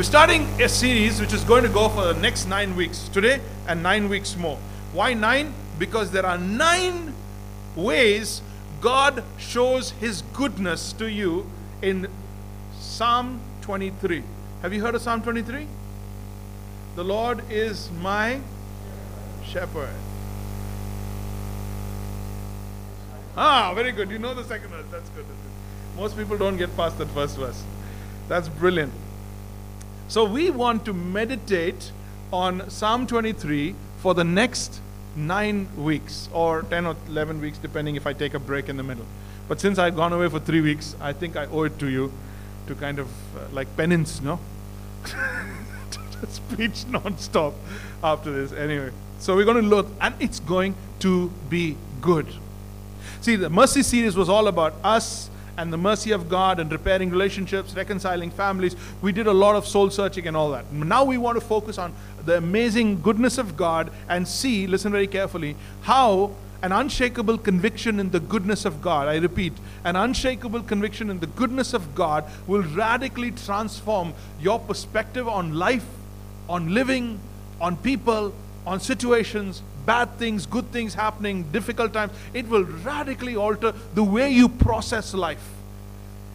We're starting a series which is going to go for the next nine weeks, today and nine weeks more. Why nine? Because there are nine ways God shows His goodness to you in Psalm 23. Have you heard of Psalm 23? The Lord is my shepherd. Ah, very good. You know the second verse. That's good. Most people don't get past that first verse. That's brilliant. So we want to meditate on Psalm 23 for the next nine weeks or 10 or 11 weeks, depending if I take a break in the middle. But since I've gone away for three weeks, I think I owe it to you to kind of uh, like penance, no? to preach non-stop after this. Anyway, so we're going to look, and it's going to be good. See, the mercy series was all about us and the mercy of God and repairing relationships, reconciling families. We did a lot of soul searching and all that. Now we want to focus on the amazing goodness of God and see, listen very carefully, how an unshakable conviction in the goodness of God, I repeat, an unshakable conviction in the goodness of God will radically transform your perspective on life, on living, on people, on situations, bad things, good things happening, difficult times. It will radically alter the way you process life.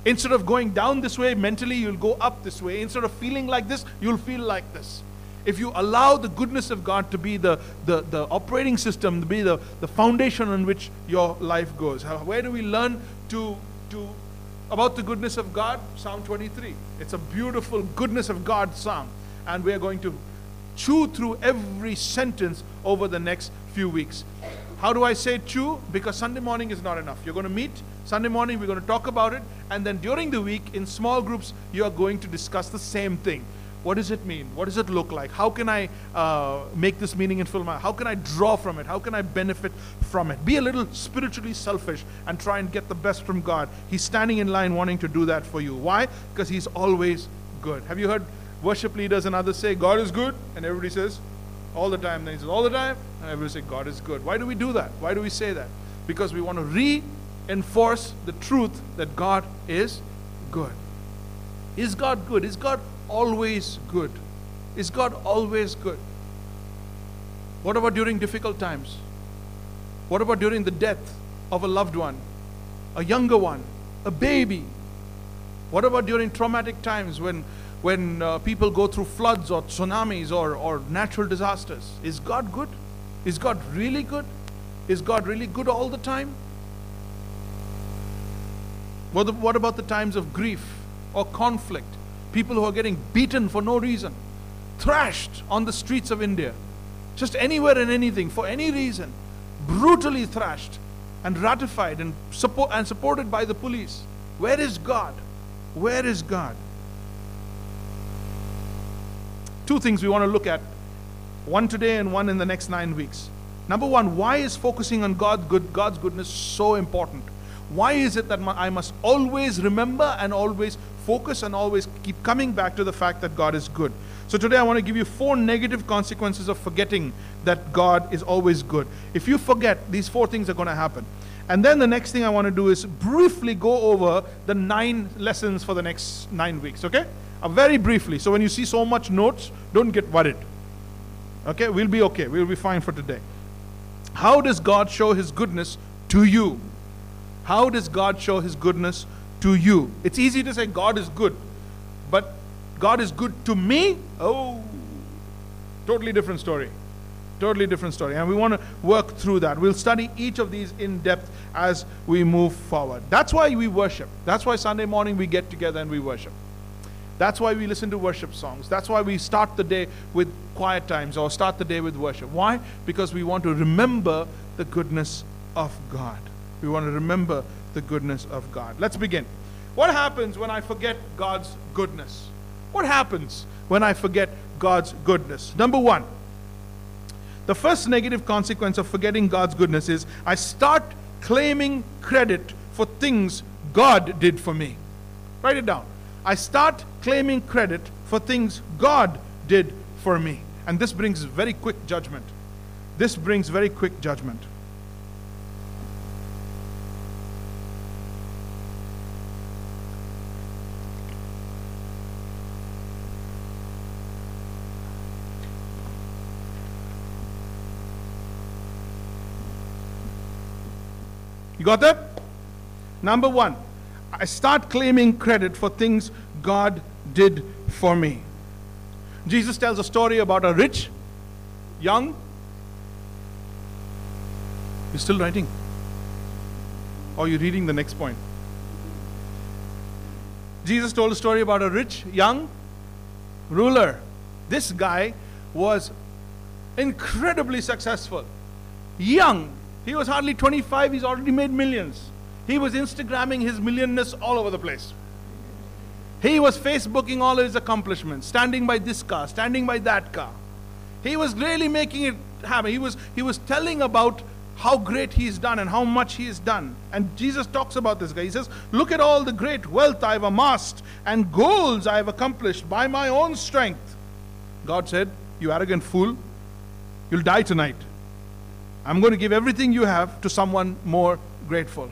Instead of going down this way mentally, you'll go up this way. Instead of feeling like this, you'll feel like this. If you allow the goodness of God to be the, the, the operating system, to be the, the foundation on which your life goes. Where do we learn to, to about the goodness of God? Psalm 23. It's a beautiful goodness of God psalm. And we are going to chew through every sentence over the next few weeks. How do I say two? Because Sunday morning is not enough. You're going to meet Sunday morning, we're going to talk about it, and then during the week, in small groups, you are going to discuss the same thing. What does it mean? What does it look like? How can I uh, make this meaningful? How can I draw from it? How can I benefit from it? Be a little spiritually selfish and try and get the best from God. He's standing in line wanting to do that for you. Why? Because He's always good. Have you heard worship leaders and others say, God is good? And everybody says, all the time. Then He says, all the time? And everybody says, God is good. Why do we do that? Why do we say that? Because we want to reinforce the truth that God is good. Is God good? Is God always good? Is God always good? What about during difficult times? What about during the death of a loved one, a younger one, a baby? What about during traumatic times when, when uh, people go through floods or tsunamis or, or natural disasters? Is God good? Is God really good? Is God really good all the time? What, what about the times of grief or conflict? People who are getting beaten for no reason, thrashed on the streets of India, just anywhere and anything, for any reason, brutally thrashed and ratified and, support, and supported by the police. Where is God? Where is God? Two things we want to look at one today and one in the next nine weeks. Number one, why is focusing on God, good, God's goodness so important? Why is it that I must always remember and always focus and always keep coming back to the fact that God is good? So today I want to give you four negative consequences of forgetting that God is always good. If you forget, these four things are going to happen. And then the next thing I want to do is briefly go over the nine lessons for the next nine weeks, okay? Uh, very briefly. So when you see so much notes, don't get worried. Okay? We'll be okay. We'll be fine for today. How does God show his goodness to you? How does God show His goodness to you? It's easy to say God is good, but God is good to me? Oh, totally different story. Totally different story. And we want to work through that. We'll study each of these in depth as we move forward. That's why we worship. That's why Sunday morning we get together and we worship. That's why we listen to worship songs. That's why we start the day with quiet times or start the day with worship. Why? Because we want to remember the goodness of God. We want to remember the goodness of God. Let's begin. What happens when I forget God's goodness? What happens when I forget God's goodness? Number one, the first negative consequence of forgetting God's goodness is I start claiming credit for things God did for me. Write it down. I start claiming credit for things God did for me. And this brings very quick judgment. This brings very quick judgment. You got that? Number one, I start claiming credit for things God did for me. Jesus tells a story about a rich, young. You're still writing? Or are you reading the next point? Jesus told a story about a rich, young ruler. This guy was incredibly successful. Young. He was hardly 25, he's already made millions. He was Instagramming his millionness all over the place. He was Facebooking all his accomplishments, standing by this car, standing by that car. He was really making it happen. He was, he was telling about how great he's done and how much he's done. And Jesus talks about this guy. He says, Look at all the great wealth I've amassed and goals I've accomplished by my own strength. God said, You arrogant fool, you'll die tonight. I'm going to give everything you have to someone more grateful. Do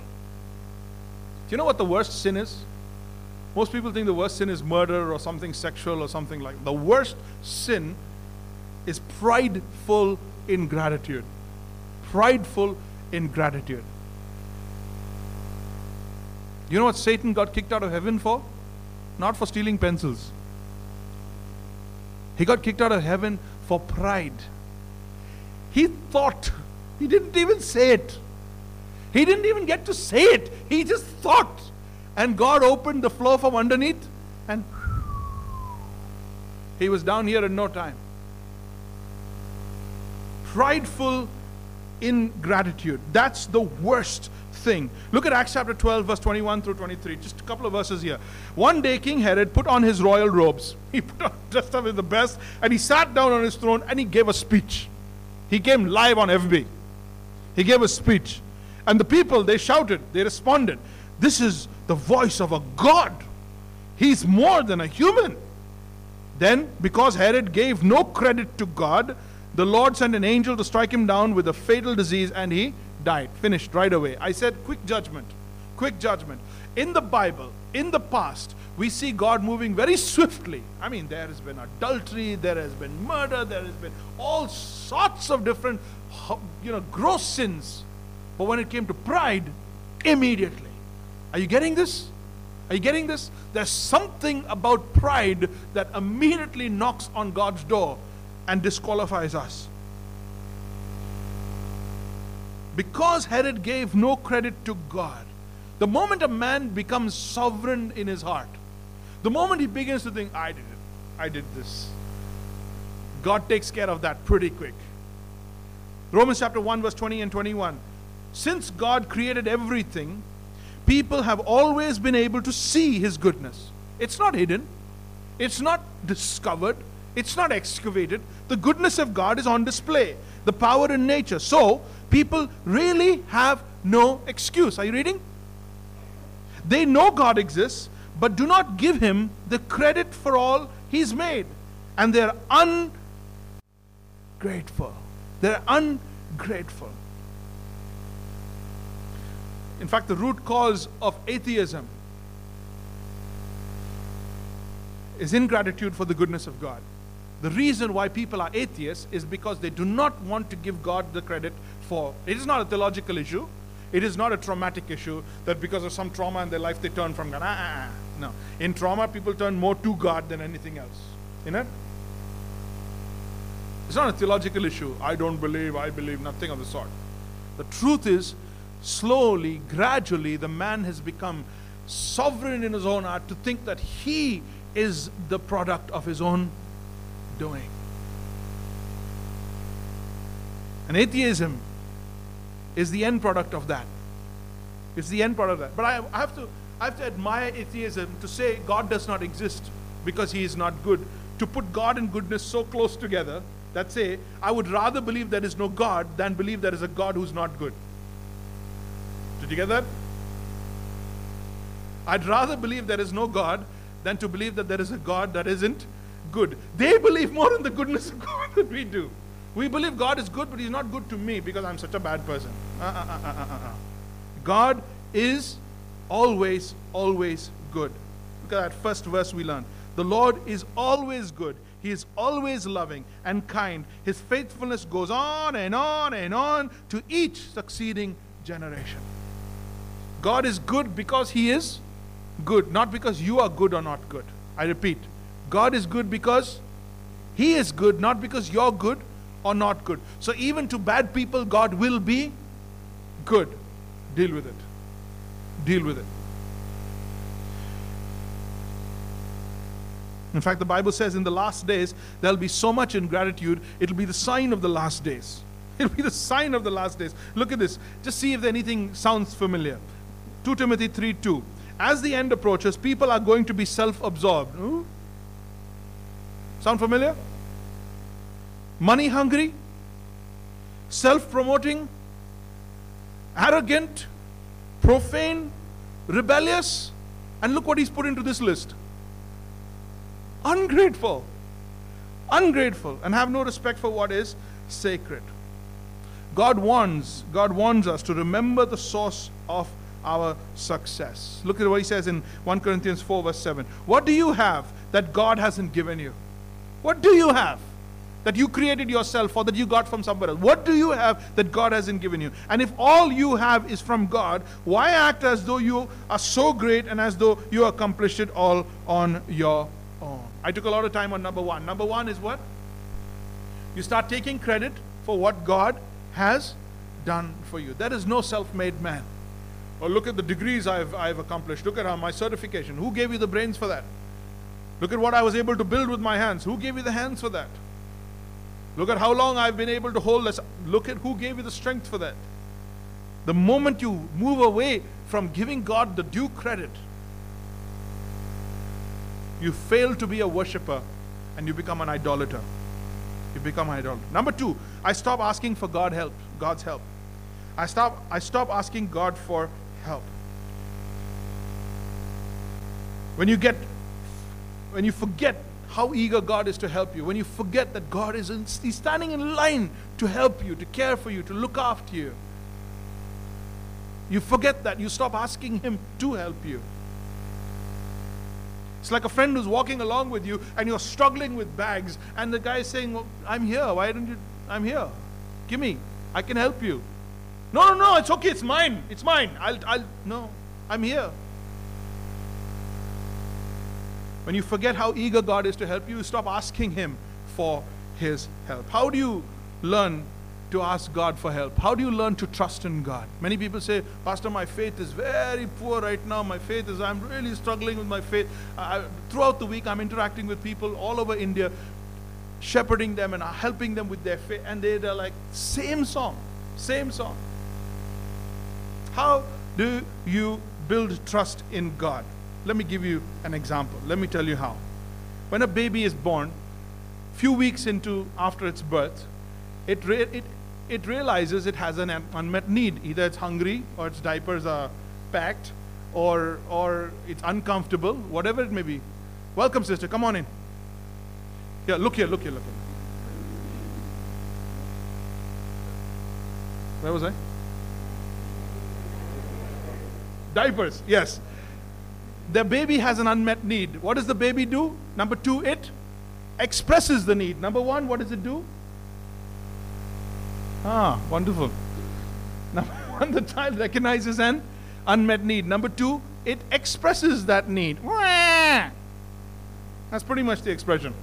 you know what the worst sin is? Most people think the worst sin is murder or something sexual or something like the worst sin is prideful ingratitude prideful ingratitude. You know what Satan got kicked out of heaven for? Not for stealing pencils. He got kicked out of heaven for pride. He thought, he didn't even say it. He didn't even get to say it. He just thought. And God opened the floor from underneath and he was down here in no time. Prideful ingratitude. That's the worst thing. Look at Acts chapter 12, verse 21 through 23. Just a couple of verses here. One day, King Herod put on his royal robes. He put on, dressed up in the best, and he sat down on his throne and he gave a speech. He came live on FB. He gave a speech. And the people, they shouted, they responded. This is the voice of a God. He's more than a human. Then, because Herod gave no credit to God, the Lord sent an angel to strike him down with a fatal disease and he died. Finished right away. I said, quick judgment. Quick judgment. In the Bible, in the past, we see God moving very swiftly. I mean, there has been adultery, there has been murder, there has been all sorts of different, you know, gross sins. But when it came to pride, immediately. Are you getting this? Are you getting this? There's something about pride that immediately knocks on God's door and disqualifies us. Because Herod gave no credit to God, the moment a man becomes sovereign in his heart, the moment he begins to think, I did it, I did this, God takes care of that pretty quick. Romans chapter 1, verse 20 and 21. Since God created everything, people have always been able to see his goodness. It's not hidden, it's not discovered, it's not excavated. The goodness of God is on display, the power in nature. So, people really have no excuse. Are you reading? They know God exists, but do not give him the credit for all he's made. And they're ungrateful. They're ungrateful. In fact, the root cause of atheism is ingratitude for the goodness of God. The reason why people are atheists is because they do not want to give God the credit for. It is not a theological issue. It is not a traumatic issue that because of some trauma in their life they turn from God. Ah, ah, ah. No. In trauma, people turn more to God than anything else. You know? It's not a theological issue. I don't believe, I believe, nothing of the sort. The truth is, slowly, gradually, the man has become sovereign in his own heart to think that he is the product of his own doing. And atheism is the end product of that. It's the end product of that. But I, I, have to, I have to admire atheism to say God does not exist because he is not good. To put God and goodness so close together that say, I would rather believe there is no God than believe there is a God who's not good. Did you get that? I'd rather believe there is no God than to believe that there is a God that isn't good. They believe more in the goodness of God than we do. We believe God is good, but He's not good to me because I'm such a bad person. Uh, uh, uh, God is always, always good. Look at that first verse we learned. The Lord is always good. He is always loving and kind. His faithfulness goes on and on and on to each succeeding generation. God is good because He is good, not because you are good or not good. I repeat, God is good because He is good, not because you're good or not good. So even to bad people, God will be good. Deal with it. Deal with it. In fact, the Bible says in the last days, there'll be so much ingratitude, it'll be the sign of the last days. It'll be the sign of the last days. Look at this. Just see if anything sounds familiar. 2 Timothy 3 2. As the end approaches, people are going to be self absorbed. Hmm? Sound familiar? Money hungry, self promoting, arrogant, profane, rebellious. And look what he's put into this list ungrateful, ungrateful, and have no respect for what is sacred. God warns, God warns us to remember the source of our success. Look at what he says in 1 Corinthians 4, verse 7. What do you have that God hasn't given you? What do you have that you created yourself or that you got from somewhere else? What do you have that God hasn't given you? And if all you have is from God, why act as though you are so great and as though you accomplished it all on your own? I took a lot of time on number one. Number one is what? You start taking credit for what God has done for you. There is no self made man. Or look at the degrees I've, I've accomplished. Look at how my certification. Who gave you the brains for that? Look at what I was able to build with my hands. Who gave you the hands for that? Look at how long I've been able to hold this. Look at who gave you the strength for that. The moment you move away from giving God the due credit, you fail to be a worshiper and you become an idolater. You become an idolater. Number two, I stop asking for God help, God's help. I stop, I stop asking God for help. When you get, when you forget how eager God is to help you, when you forget that God is in, He's standing in line to help you, to care for you, to look after you, you forget that. You stop asking Him to help you. It's like a friend who's walking along with you and you're struggling with bags, and the guy saying, well, I'm here. Why don't you? I'm here. Give me. I can help you. No, no, no, it's okay. It's mine. It's mine. I'll, I'll, no, I'm here. When you forget how eager God is to help you, you stop asking Him for His help. How do you learn to ask God for help? How do you learn to trust in God? Many people say, Pastor, my faith is very poor right now. My faith is, I'm really struggling with my faith. I, throughout the week, I'm interacting with people all over India, shepherding them and uh, helping them with their faith. And they, they're like, same song, same song. How do you build trust in God? Let me give you an example. Let me tell you how. When a baby is born, few weeks into after its birth, it, re- it, it realizes it has an unmet need. Either it's hungry or its diapers are packed or, or it's uncomfortable, whatever it may be. Welcome, sister. Come on in. Yeah, look here, look here, look here. Where was I? Diapers, yes. The baby has an unmet need. What does the baby do? Number two, it expresses the need. Number one, what does it do? Ah, wonderful. Number one, the child recognizes an unmet need. Number two, it expresses that need. That's pretty much the expression.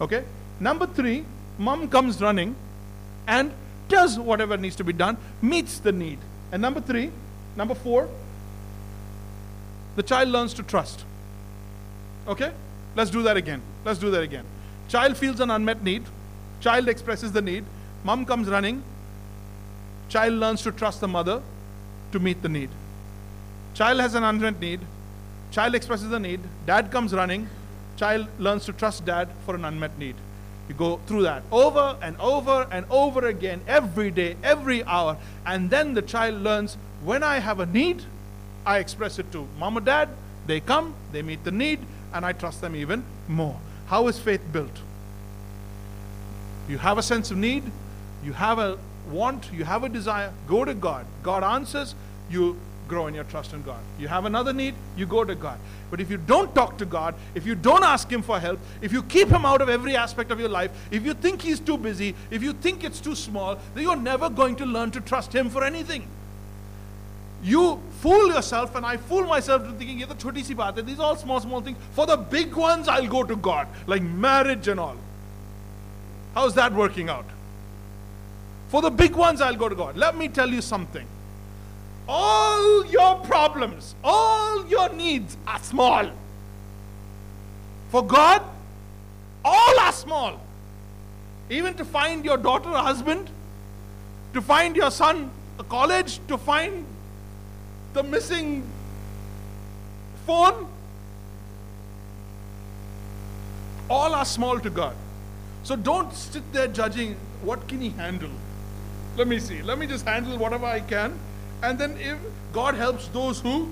Okay? Number three, mom comes running and does whatever needs to be done, meets the need. And number three, number four, the child learns to trust. Okay? Let's do that again. Let's do that again. Child feels an unmet need. Child expresses the need. Mom comes running. Child learns to trust the mother to meet the need. Child has an unmet need. Child expresses the need. Dad comes running. Child learns to trust dad for an unmet need. You go through that over and over and over again, every day, every hour. And then the child learns when I have a need, I express it to mom or dad. They come, they meet the need, and I trust them even more. How is faith built? You have a sense of need, you have a want, you have a desire, go to God. God answers, you grow in your trust in God. You have another need, you go to God. But if you don't talk to God, if you don't ask Him for help, if you keep Him out of every aspect of your life, if you think He's too busy, if you think it's too small, then you're never going to learn to trust Him for anything. You fool yourself, and I fool myself into thinking, "Ye to choti si baat hai." These are all small, small things. For the big ones, I'll go to God, like marriage and all. How's that working out? For the big ones, I'll go to God. Let me tell you something. All your problems, all your needs are small. For God, all are small. Even to find your daughter a husband, to find your son a college, to find the missing phone, all are small to God. So don't sit there judging what can he handle. Let me see. Let me just handle whatever I can. And then if God helps those who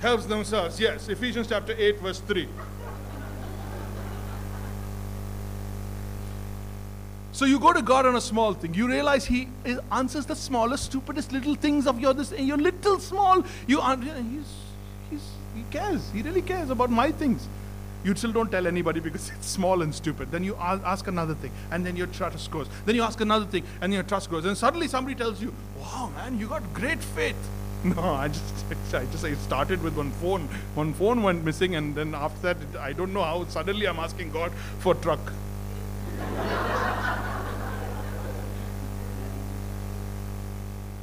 helps themselves. Yes, Ephesians chapter 8 verse 3. So you go to God on a small thing. You realize He answers the smallest, stupidest little things of your this. Your little small. You he's, he's, He cares. He really cares about my things. You still don't tell anybody because it's small and stupid. Then you ask another thing, and then your trust grows. Then you ask another thing, and your trust grows. And suddenly somebody tells you, "Wow, man, you got great faith." No, I just, I just, I started with one phone. One phone went missing, and then after that, I don't know how. Suddenly, I'm asking God for a truck.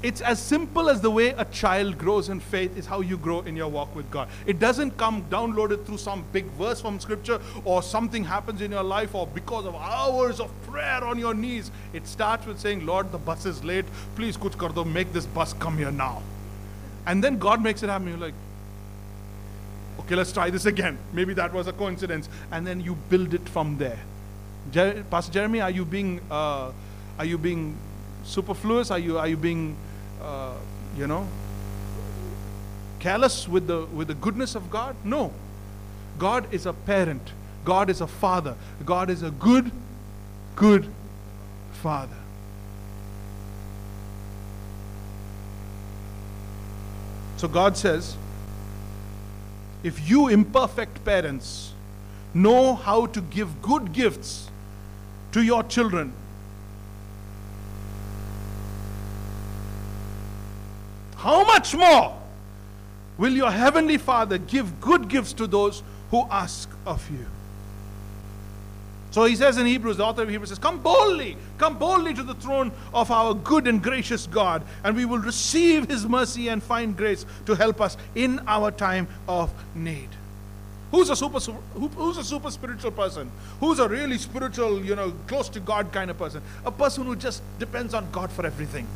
It's as simple as the way a child grows in faith is how you grow in your walk with God. It doesn't come downloaded through some big verse from scripture or something happens in your life or because of hours of prayer on your knees. It starts with saying, Lord, the bus is late. Please, kuch kar do, make this bus come here now. And then God makes it happen. You're like, okay, let's try this again. Maybe that was a coincidence. And then you build it from there. Jer- Pastor Jeremy, are you being, uh, are you being superfluous? Are you, are you being uh, you know, callous with the, with the goodness of God? No. God is a parent. God is a father. God is a good, good father. So God says, if you imperfect parents know how to give good gifts to your children, how much more will your heavenly Father give good gifts to those who ask of you? So he says in Hebrews, the author of Hebrews says, Come boldly, come boldly to the throne of our good and gracious God, and we will receive his mercy and find grace to help us in our time of need. Who's a super, who, who's a super spiritual person? Who's a really spiritual, you know, close to God kind of person? A person who just depends on God for everything.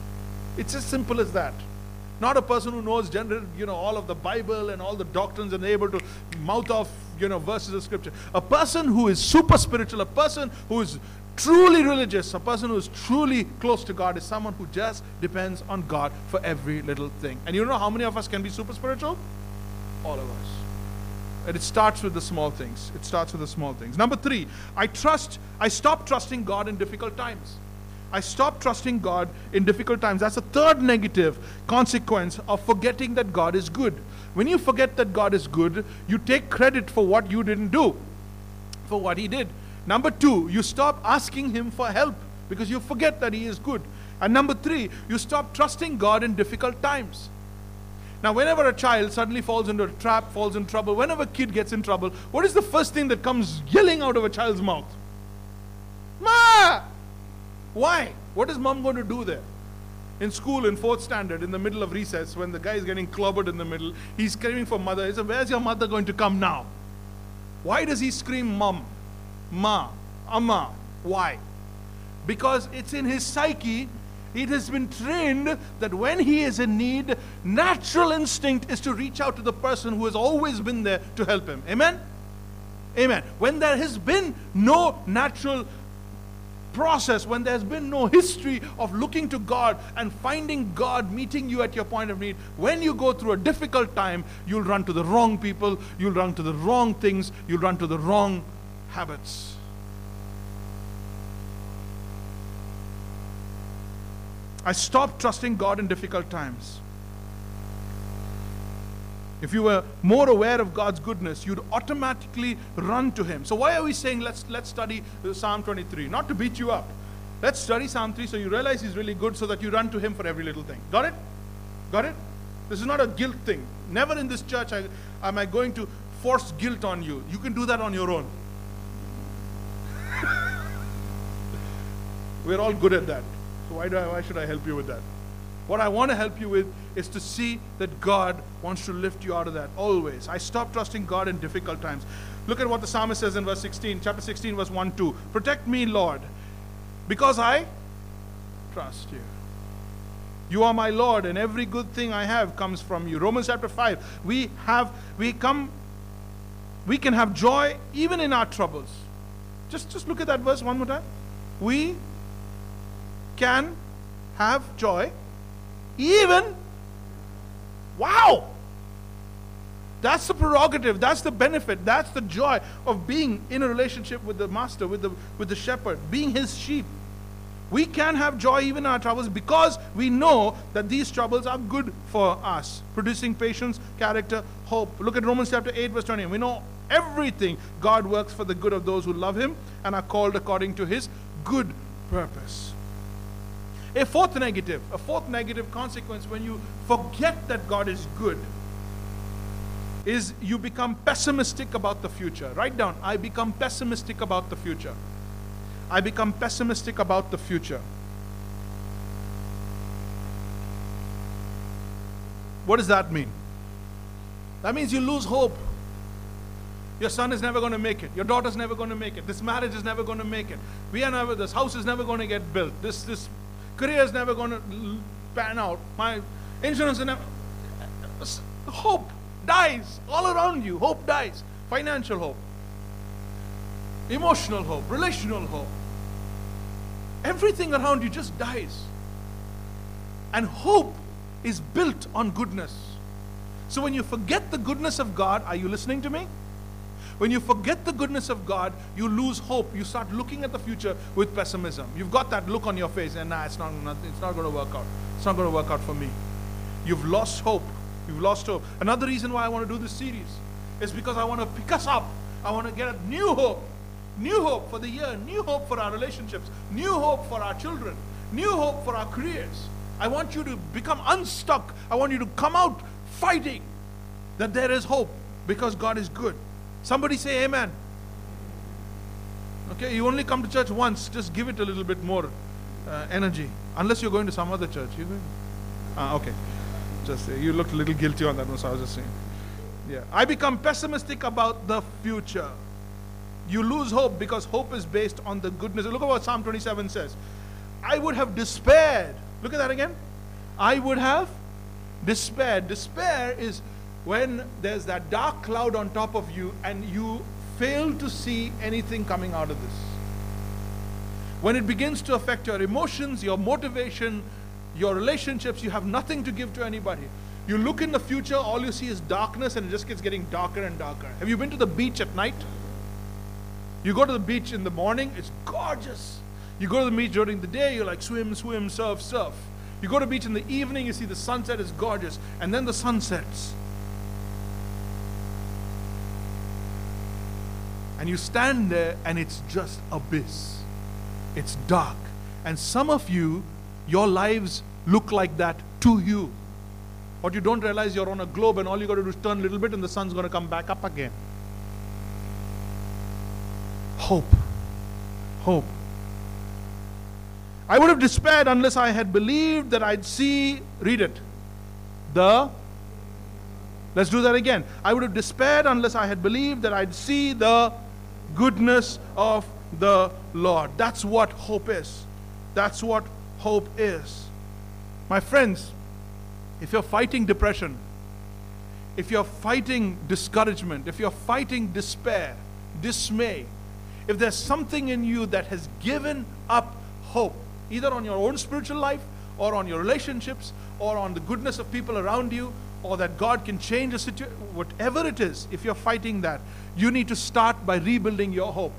It's as simple as that. Not a person who knows general, you know, all of the Bible and all the doctrines and able to mouth off, you know, verses of scripture. A person who is super spiritual, a person who is truly religious, a person who is truly close to God is someone who just depends on God for every little thing. And you know how many of us can be super spiritual? All of us. And it starts with the small things. It starts with the small things. Number three, I trust, I stop trusting God in difficult times. I stop trusting God in difficult times. That's a third negative consequence of forgetting that God is good. When you forget that God is good, you take credit for what you didn't do, for what He did. Number two, you stop asking Him for help because you forget that He is good. And number three, you stop trusting God in difficult times. Now, whenever a child suddenly falls into a trap, falls in trouble, whenever a kid gets in trouble, what is the first thing that comes yelling out of a child's mouth? Ma! Why? What is mom going to do there? In school, in fourth standard, in the middle of recess, when the guy is getting clobbered in the middle, he's screaming for mother. He says, Where's your mother going to come now? Why does he scream mom, ma, amma? Why? Because it's in his psyche it has been trained that when he is in need, natural instinct is to reach out to the person who has always been there to help him. Amen? Amen. When there has been no natural process, when there's been no history of looking to God and finding God meeting you at your point of need, when you go through a difficult time, you'll run to the wrong people, you'll run to the wrong things, you'll run to the wrong habits. I stopped trusting God in difficult times. If you were more aware of God's goodness, you'd automatically run to Him. So why are we saying let's let's study uh, Psalm 23? Not to beat you up. Let's study Psalm 3 so you realize He's really good so that you run to Him for every little thing. Got it? Got it? This is not a guilt thing. Never in this church I, am I going to force guilt on you. You can do that on your own. We're all good at that. So why, do I, why should I help you with that? What I want to help you with is to see that God wants to lift you out of that always. I stop trusting God in difficult times. Look at what the psalmist says in verse 16, chapter 16, verse 1 2. Protect me, Lord, because I trust you. You are my Lord, and every good thing I have comes from you. Romans chapter 5. We have, we come, we can have joy even in our troubles. Just, just look at that verse one more time. We can have joy even. Wow! That's the prerogative, that's the benefit, that's the joy of being in a relationship with the master, with the, with the shepherd, being his sheep. We can have joy even in our troubles because we know that these troubles are good for us, producing patience, character, hope. Look at Romans chapter 8, verse 20. We know everything God works for the good of those who love him and are called according to his good purpose. A fourth negative, a fourth negative consequence when you forget that God is good is you become pessimistic about the future. Write down, I become pessimistic about the future. I become pessimistic about the future. What does that mean? That means you lose hope. Your son is never going to make it. Your daughter's never going to make it. This marriage is never going to make it. We are never, this house is never going to get built. This, this Career is never going to pan out. My insurance is never. Hope dies all around you. Hope dies. Financial hope, emotional hope, relational hope. Everything around you just dies. And hope is built on goodness. So when you forget the goodness of God, are you listening to me? When you forget the goodness of God, you lose hope. You start looking at the future with pessimism. You've got that look on your face, and nah, it's not, it's not going to work out. It's not going to work out for me. You've lost hope. You've lost hope. Another reason why I want to do this series is because I want to pick us up. I want to get a new hope. New hope for the year, new hope for our relationships, new hope for our children, new hope for our careers. I want you to become unstuck. I want you to come out fighting that there is hope because God is good. Somebody say amen. Okay, you only come to church once, just give it a little bit more uh, energy. Unless you're going to some other church. You going? Ah, okay. Just you looked a little guilty on that one, so I was just saying. Yeah. I become pessimistic about the future. You lose hope because hope is based on the goodness. Look at what Psalm 27 says. I would have despaired. Look at that again. I would have despaired. Despair is when there's that dark cloud on top of you and you fail to see anything coming out of this. When it begins to affect your emotions, your motivation, your relationships, you have nothing to give to anybody. You look in the future, all you see is darkness and it just gets getting darker and darker. Have you been to the beach at night? You go to the beach in the morning, it's gorgeous. You go to the beach during the day, you're like swim, swim, surf, surf. You go to the beach in the evening, you see the sunset is gorgeous, and then the sun sets. And you stand there and it's just abyss. It's dark. And some of you, your lives look like that to you. But you don't realize you're on a globe and all you got to do is turn a little bit and the sun's going to come back up again. Hope. Hope. I would have despaired unless I had believed that I'd see, read it, the Let's do that again. I would have despaired unless I had believed that I'd see the goodness of the Lord. That's what hope is. That's what hope is. My friends, if you're fighting depression, if you're fighting discouragement, if you're fighting despair, dismay, if there's something in you that has given up hope, either on your own spiritual life or on your relationships or on the goodness of people around you or that God can change a situation, whatever it is, if you're fighting that, you need to start by rebuilding your hope.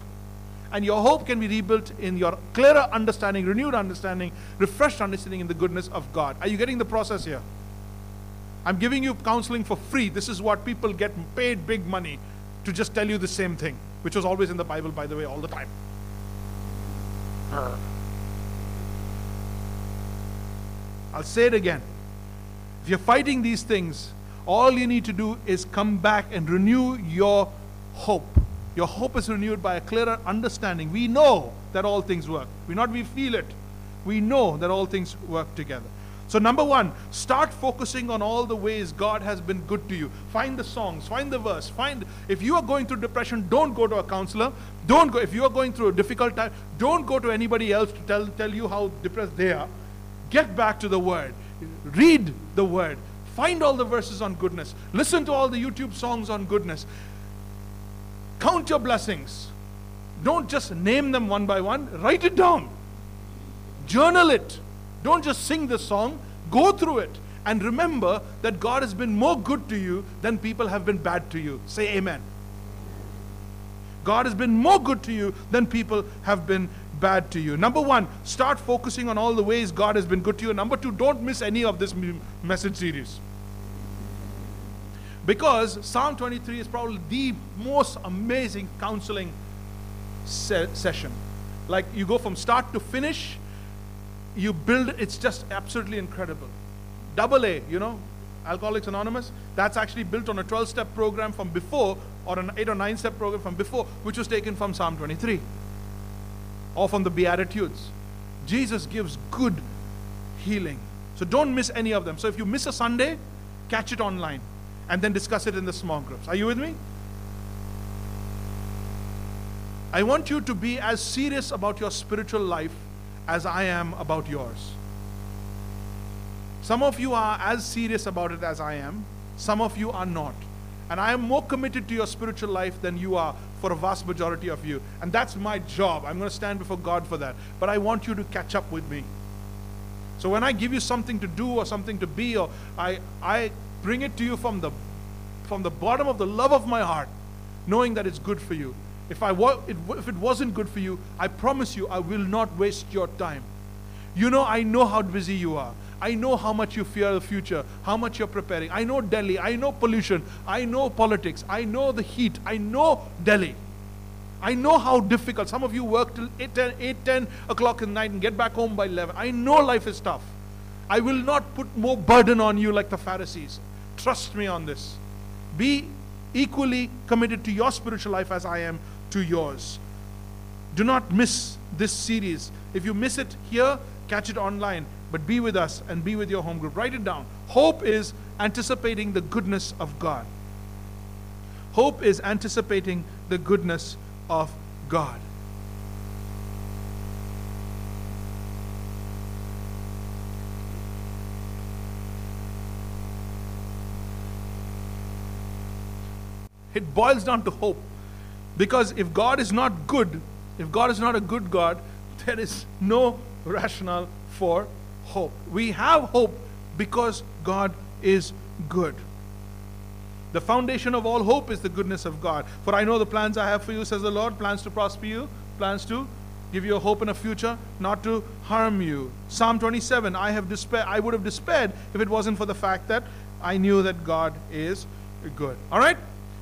And your hope can be rebuilt in your clearer understanding, renewed understanding, refreshed understanding in the goodness of God. Are you getting the process here? I'm giving you counseling for free. This is what people get paid big money to just tell you the same thing, which was always in the Bible, by the way, all the time. Uh-huh. I'll say it again. If you're fighting these things, all you need to do is come back and renew your hope. Your hope is renewed by a clearer understanding. We know that all things work. We not we feel it. We know that all things work together. So, number one, start focusing on all the ways God has been good to you. Find the songs, find the verse, find. If you are going through depression, don't go to a counselor. Don't go. If you are going through a difficult time, don't go to anybody else to tell, tell you how depressed they are. Get back to the Word. Read the Word. Find all the verses on goodness. Listen to all the YouTube songs on goodness. Count your blessings. Don't just name them one by one, write it down. Journal it don't just sing the song, go through it. And remember that God has been more good to you than people have been bad to you. Say amen. God has been more good to you than people have been bad to you. Number one, start focusing on all the ways God has been good to you. Number two, don't miss any of this message series. Because Psalm 23 is probably the most amazing counseling se- session. Like you go from start to finish, you build it's just absolutely incredible double a you know alcoholics anonymous that's actually built on a 12 step program from before or an 8 or 9 step program from before which was taken from psalm 23 or from the beatitudes. Jesus gives good healing. So don't miss any of them. So if you miss a sunday catch it online and then discuss it in the small groups. Are you with me? I want you to be as serious about your spiritual life as I am about yours. Some of you are as serious about it as I am, some of you are not. And I am more committed to your spiritual life than you are for a vast majority of you. And that's my job. I'm going to stand before God for that. But I want you to catch up with me. So when I give you something to do or something to be, or I, I bring it to you from the, from the bottom of the love of my heart, knowing that it's good for you. If, I if it wasn't good for you, I promise you I will not waste your time. You know, I know how busy you are. I know how much you fear the future, how much you're preparing. I know Delhi. I know pollution. I know politics. I know the heat. I know Delhi. I know how difficult. Some of you work till 8 10, 8, 10 o'clock the night and get back home by 11. I know life is tough. I will not put more burden on you like the Pharisees. Trust me on this. Be equally committed to your spiritual life as I am to yours. Do not miss this series. If you miss it here, catch it online. But be with us and be with your home group. Write it down. Hope is anticipating the goodness of God. Hope is anticipating the goodness of God. It boils down to hope. Because if God is not good, if God is not a good God, there is no rationale for hope. We have hope because God is good. The foundation of all hope is the goodness of God. For I know the plans I have for you, says the Lord, plans to prosper you, plans to give you a hope in a future, not to harm you. Psalm 27, I have despair I would have despaired if it wasn't for the fact that I knew that God is good. All right?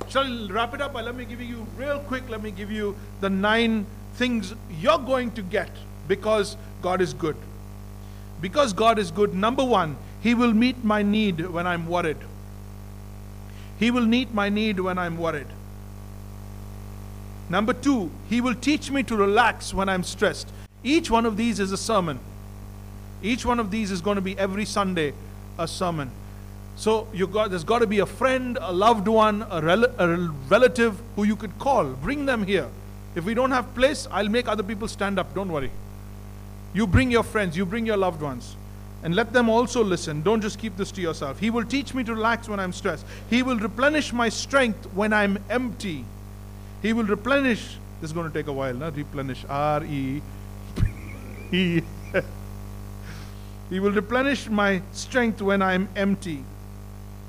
Shall wrap it up? Uh, let me give you, real quick, let me give you the nine things you're going to get because God is good. Because God is good, number one, He will meet my need when I'm worried. He will meet my need when I'm worried. Number two, He will teach me to relax when I'm stressed. Each one of these is a sermon. Each one of these is going to be every Sunday a sermon. So got, there's got to be a friend, a loved one, a, rel- a relative who you could call. Bring them here. If we don't have place, I'll make other people stand up. Don't worry. You bring your friends, you bring your loved ones, and let them also listen. Don't just keep this to yourself. He will teach me to relax when I'm stressed. He will replenish my strength when I'm empty. He will replenish. This is going to take a while, not replenish. R E. He will replenish my strength when I'm empty.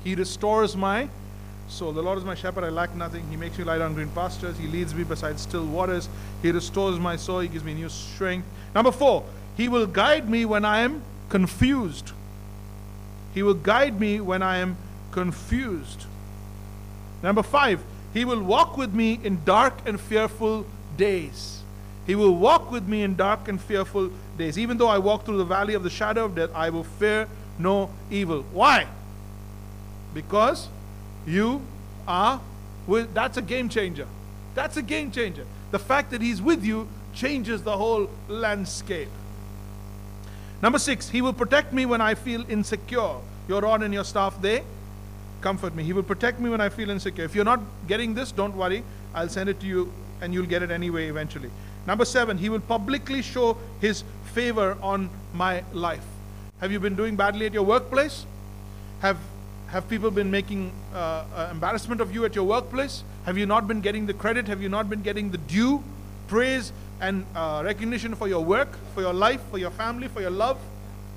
He restores my soul. The Lord is my shepherd, I lack nothing. He makes me lie down green pastures. He leads me beside still waters. He restores my soul. He gives me new strength. Number four, He will guide me when I am confused. He will guide me when I am confused. Number five, He will walk with me in dark and fearful days. He will walk with me in dark and fearful days. Even though I walk through the valley of the shadow of death, I will fear no evil. Why? Because you are with, that's a game changer. That's a game changer. The fact that He's with you changes the whole landscape. Number six, He will protect me when I feel insecure. Your rod and your staff, they comfort me. He will protect me when I feel insecure. If you're not getting this, don't worry. I'll send it to you and you'll get it anyway eventually. Number seven, He will publicly show His favor on my life. Have you been doing badly at your workplace? Have have people been making uh, uh, embarrassment of you at your workplace? Have you not been getting the credit? Have you not been getting the due praise and uh, recognition for your work, for your life, for your family, for your love?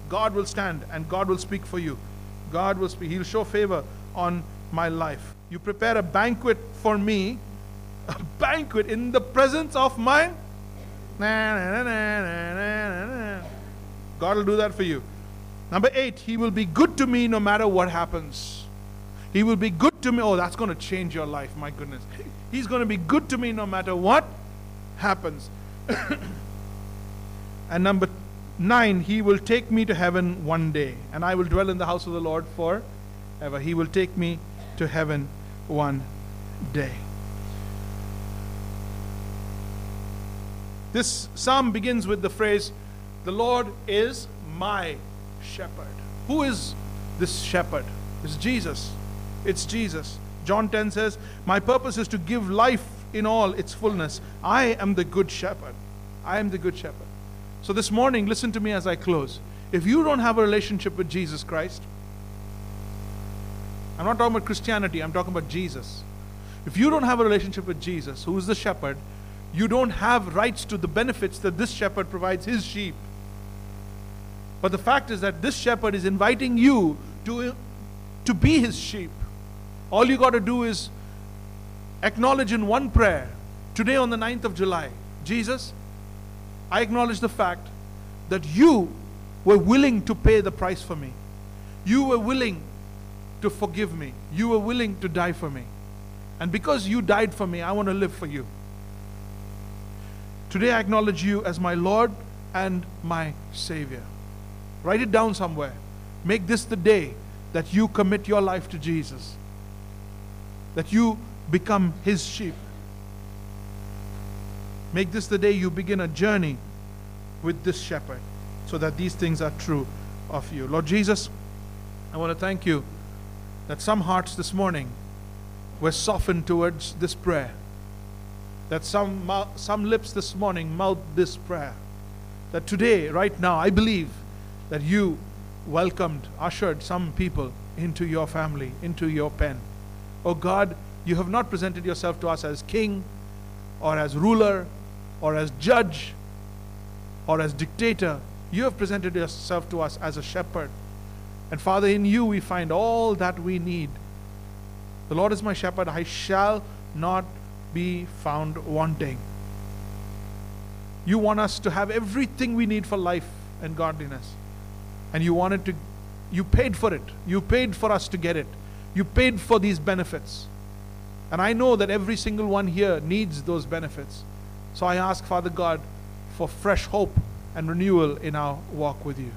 God will stand and God will speak for you. God will speak. He'll show favor on my life. You prepare a banquet for me, a banquet in the presence of my. God will do that for you. Number eight, He will be good to me no matter what happens. He will be good to me. Oh, that's going to change your life, my goodness. He's going to be good to me no matter what happens. and number nine, He will take me to heaven one day, and I will dwell in the house of the Lord forever. He will take me to heaven one day. This psalm begins with the phrase, The Lord is my shepherd. Who is this shepherd? It's Jesus. It's Jesus. John 10 says, My purpose is to give life in all its fullness. I am the good shepherd. I am the good shepherd. So this morning, listen to me as I close. If you don't have a relationship with Jesus Christ, I'm not talking about Christianity, I'm talking about Jesus. If you don't have a relationship with Jesus, who is the shepherd, you don't have rights to the benefits that this shepherd provides his sheep. But the fact is that this shepherd is inviting you to, to be his sheep. All you got to do is acknowledge in one prayer today on the 9th of July Jesus, I acknowledge the fact that you were willing to pay the price for me. You were willing to forgive me. You were willing to die for me. And because you died for me, I want to live for you. Today I acknowledge you as my Lord and my Savior. Write it down somewhere. Make this the day that you commit your life to Jesus, that you become His sheep. Make this the day you begin a journey with this shepherd so that these things are true of you. Lord Jesus, I want to thank you that some hearts this morning were softened towards this prayer, that some, some lips this morning mouthed this prayer, that today, right now, I believe that you welcomed, ushered some people into your family, into your pen. Oh God, you have not presented yourself to us as king or as ruler or as judge or as dictator. You have presented yourself to us as a shepherd. And Father, in you we find all that we need. The Lord is my shepherd, I shall not be found wanting. You want us to have everything we need for life and godliness and you wanted to, you paid for it. You paid for us to get it. You paid for these benefits. And I know that every single one here needs those benefits. So I ask, Father God, for fresh hope and renewal in our walk with you.